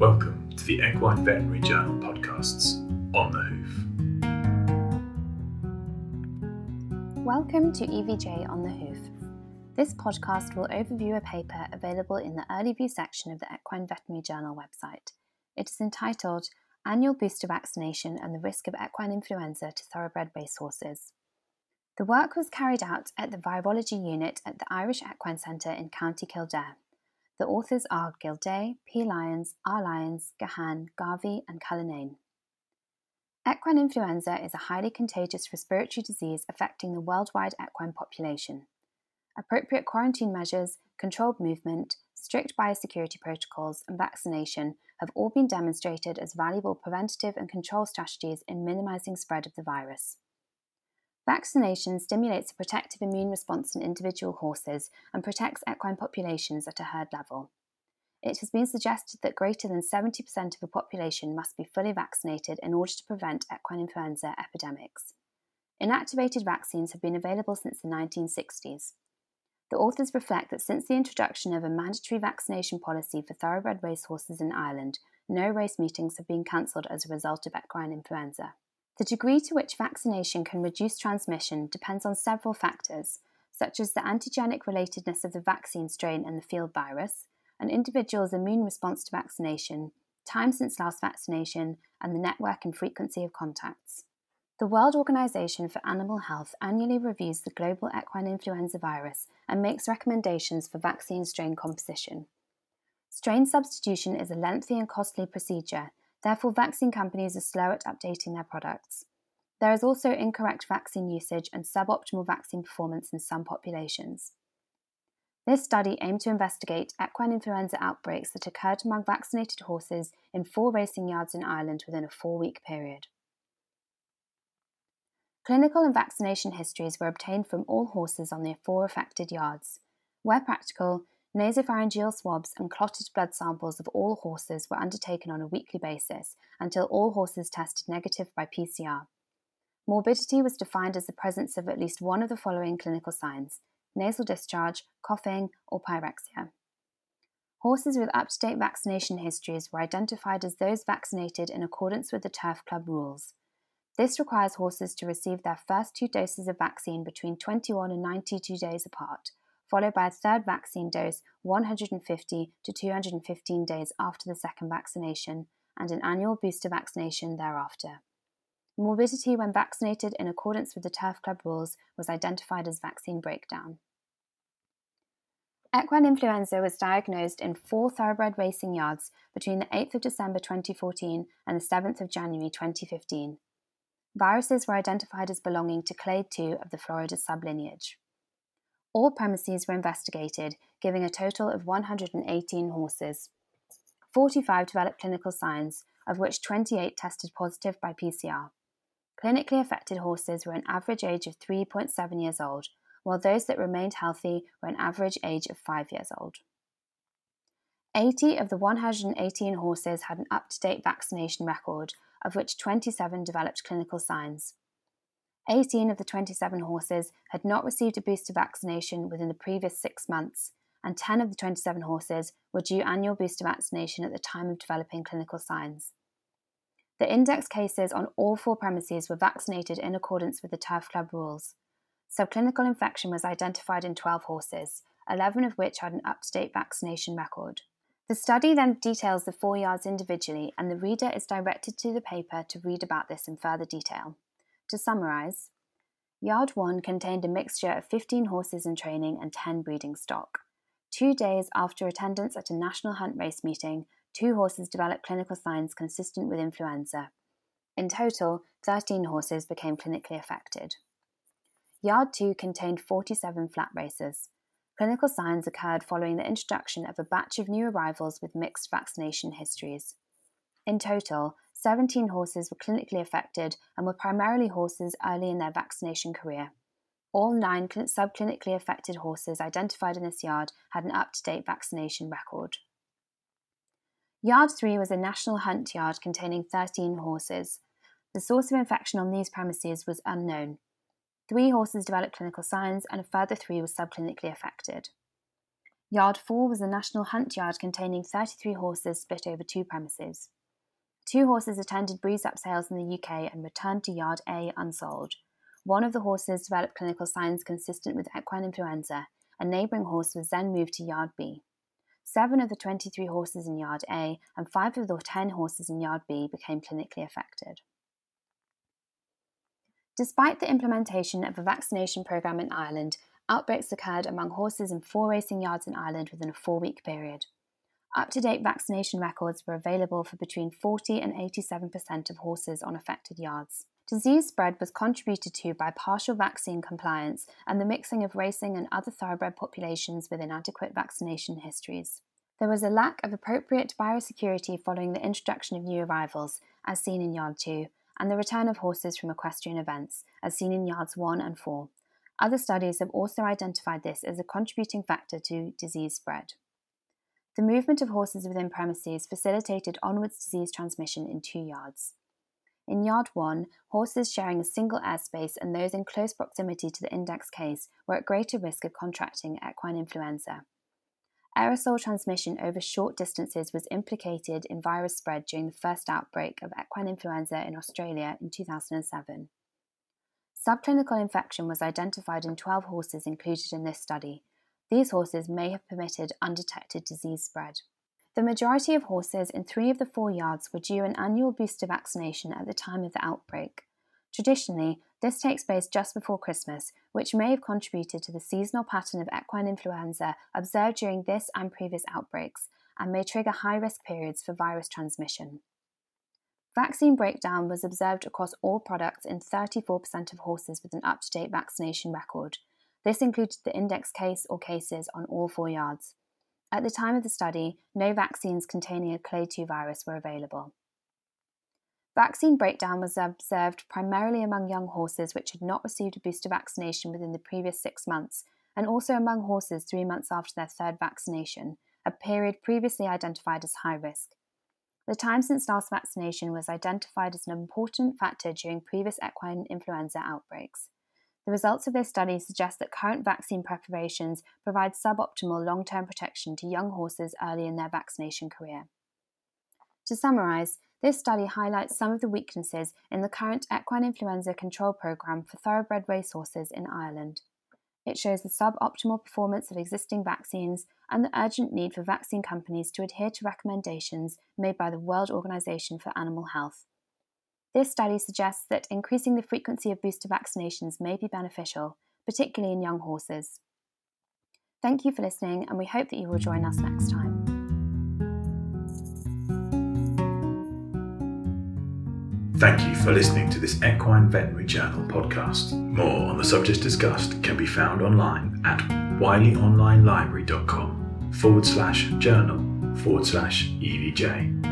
Welcome to the Equine Veterinary Journal podcasts on the Hoof. Welcome to EVJ on the Hoof. This podcast will overview a paper available in the early view section of the Equine Veterinary Journal website. It is entitled Annual Booster Vaccination and the Risk of Equine Influenza to Thoroughbred Racehorses. The work was carried out at the Virology Unit at the Irish Equine Centre in County Kildare. The authors are Gildea, P. Lyons, R. Lyons, Gahan, Garvey, and Cullinane. Equine influenza is a highly contagious respiratory disease affecting the worldwide equine population. Appropriate quarantine measures, controlled movement, strict biosecurity protocols, and vaccination have all been demonstrated as valuable preventative and control strategies in minimizing spread of the virus. Vaccination stimulates a protective immune response in individual horses and protects equine populations at a herd level. It has been suggested that greater than 70% of a population must be fully vaccinated in order to prevent equine influenza epidemics. Inactivated vaccines have been available since the 1960s. The authors reflect that since the introduction of a mandatory vaccination policy for thoroughbred racehorses in Ireland, no race meetings have been cancelled as a result of equine influenza. The degree to which vaccination can reduce transmission depends on several factors, such as the antigenic relatedness of the vaccine strain and the field virus, an individual's immune response to vaccination, time since last vaccination, and the network and frequency of contacts. The World Organization for Animal Health annually reviews the global equine influenza virus and makes recommendations for vaccine strain composition. Strain substitution is a lengthy and costly procedure Therefore, vaccine companies are slow at updating their products. There is also incorrect vaccine usage and suboptimal vaccine performance in some populations. This study aimed to investigate equine influenza outbreaks that occurred among vaccinated horses in four racing yards in Ireland within a four week period. Clinical and vaccination histories were obtained from all horses on the four affected yards. Where practical, Nasopharyngeal swabs and clotted blood samples of all horses were undertaken on a weekly basis until all horses tested negative by PCR. Morbidity was defined as the presence of at least one of the following clinical signs nasal discharge, coughing, or pyrexia. Horses with up to date vaccination histories were identified as those vaccinated in accordance with the Turf Club rules. This requires horses to receive their first two doses of vaccine between 21 and 92 days apart followed by a third vaccine dose 150 to 215 days after the second vaccination, and an annual booster vaccination thereafter. Morbidity when vaccinated in accordance with the Turf Club rules was identified as vaccine breakdown. Equine influenza was diagnosed in four thoroughbred racing yards between the 8th of December 2014 and the 7th of January 2015. Viruses were identified as belonging to clade 2 of the Florida sublineage. All premises were investigated, giving a total of 118 horses. 45 developed clinical signs, of which 28 tested positive by PCR. Clinically affected horses were an average age of 3.7 years old, while those that remained healthy were an average age of 5 years old. 80 of the 118 horses had an up to date vaccination record, of which 27 developed clinical signs. 18 of the 27 horses had not received a booster vaccination within the previous six months, and 10 of the 27 horses were due annual booster vaccination at the time of developing clinical signs. The index cases on all four premises were vaccinated in accordance with the Turf Club rules. Subclinical infection was identified in 12 horses, 11 of which had an up to date vaccination record. The study then details the four yards individually, and the reader is directed to the paper to read about this in further detail. To summarise, Yard 1 contained a mixture of 15 horses in training and 10 breeding stock. Two days after attendance at a national hunt race meeting, two horses developed clinical signs consistent with influenza. In total, 13 horses became clinically affected. Yard 2 contained 47 flat races. Clinical signs occurred following the introduction of a batch of new arrivals with mixed vaccination histories. In total, 17 horses were clinically affected and were primarily horses early in their vaccination career. All nine subclinically affected horses identified in this yard had an up to date vaccination record. Yard 3 was a national hunt yard containing 13 horses. The source of infection on these premises was unknown. Three horses developed clinical signs, and a further three were subclinically affected. Yard 4 was a national hunt yard containing 33 horses split over two premises. Two horses attended breeze up sales in the UK and returned to Yard A unsold. One of the horses developed clinical signs consistent with equine influenza. A neighbouring horse was then moved to Yard B. Seven of the 23 horses in Yard A and five of the 10 horses in Yard B became clinically affected. Despite the implementation of a vaccination programme in Ireland, outbreaks occurred among horses in four racing yards in Ireland within a four week period. Up to date vaccination records were available for between 40 and 87% of horses on affected yards. Disease spread was contributed to by partial vaccine compliance and the mixing of racing and other thoroughbred populations with inadequate vaccination histories. There was a lack of appropriate biosecurity following the introduction of new arrivals, as seen in Yard 2, and the return of horses from equestrian events, as seen in Yards 1 and 4. Other studies have also identified this as a contributing factor to disease spread. The movement of horses within premises facilitated onwards disease transmission in two yards. In Yard 1, horses sharing a single airspace and those in close proximity to the index case were at greater risk of contracting equine influenza. Aerosol transmission over short distances was implicated in virus spread during the first outbreak of equine influenza in Australia in 2007. Subclinical infection was identified in 12 horses included in this study. These horses may have permitted undetected disease spread. The majority of horses in three of the four yards were due an annual booster vaccination at the time of the outbreak. Traditionally, this takes place just before Christmas, which may have contributed to the seasonal pattern of equine influenza observed during this and previous outbreaks, and may trigger high risk periods for virus transmission. Vaccine breakdown was observed across all products in 34% of horses with an up to date vaccination record. This included the index case or cases on all four yards. At the time of the study, no vaccines containing a clade 2 virus were available. Vaccine breakdown was observed primarily among young horses which had not received a booster vaccination within the previous six months, and also among horses three months after their third vaccination, a period previously identified as high risk. The time since last vaccination was identified as an important factor during previous equine influenza outbreaks. The results of this study suggest that current vaccine preparations provide suboptimal long term protection to young horses early in their vaccination career. To summarise, this study highlights some of the weaknesses in the current equine influenza control programme for thoroughbred racehorses in Ireland. It shows the suboptimal performance of existing vaccines and the urgent need for vaccine companies to adhere to recommendations made by the World Organization for Animal Health. This study suggests that increasing the frequency of booster vaccinations may be beneficial, particularly in young horses. Thank you for listening, and we hope that you will join us next time. Thank you for listening to this Equine Veterinary Journal podcast. More on the subjects discussed can be found online at wileyonlinelibrary.com forward slash journal forward slash EVJ.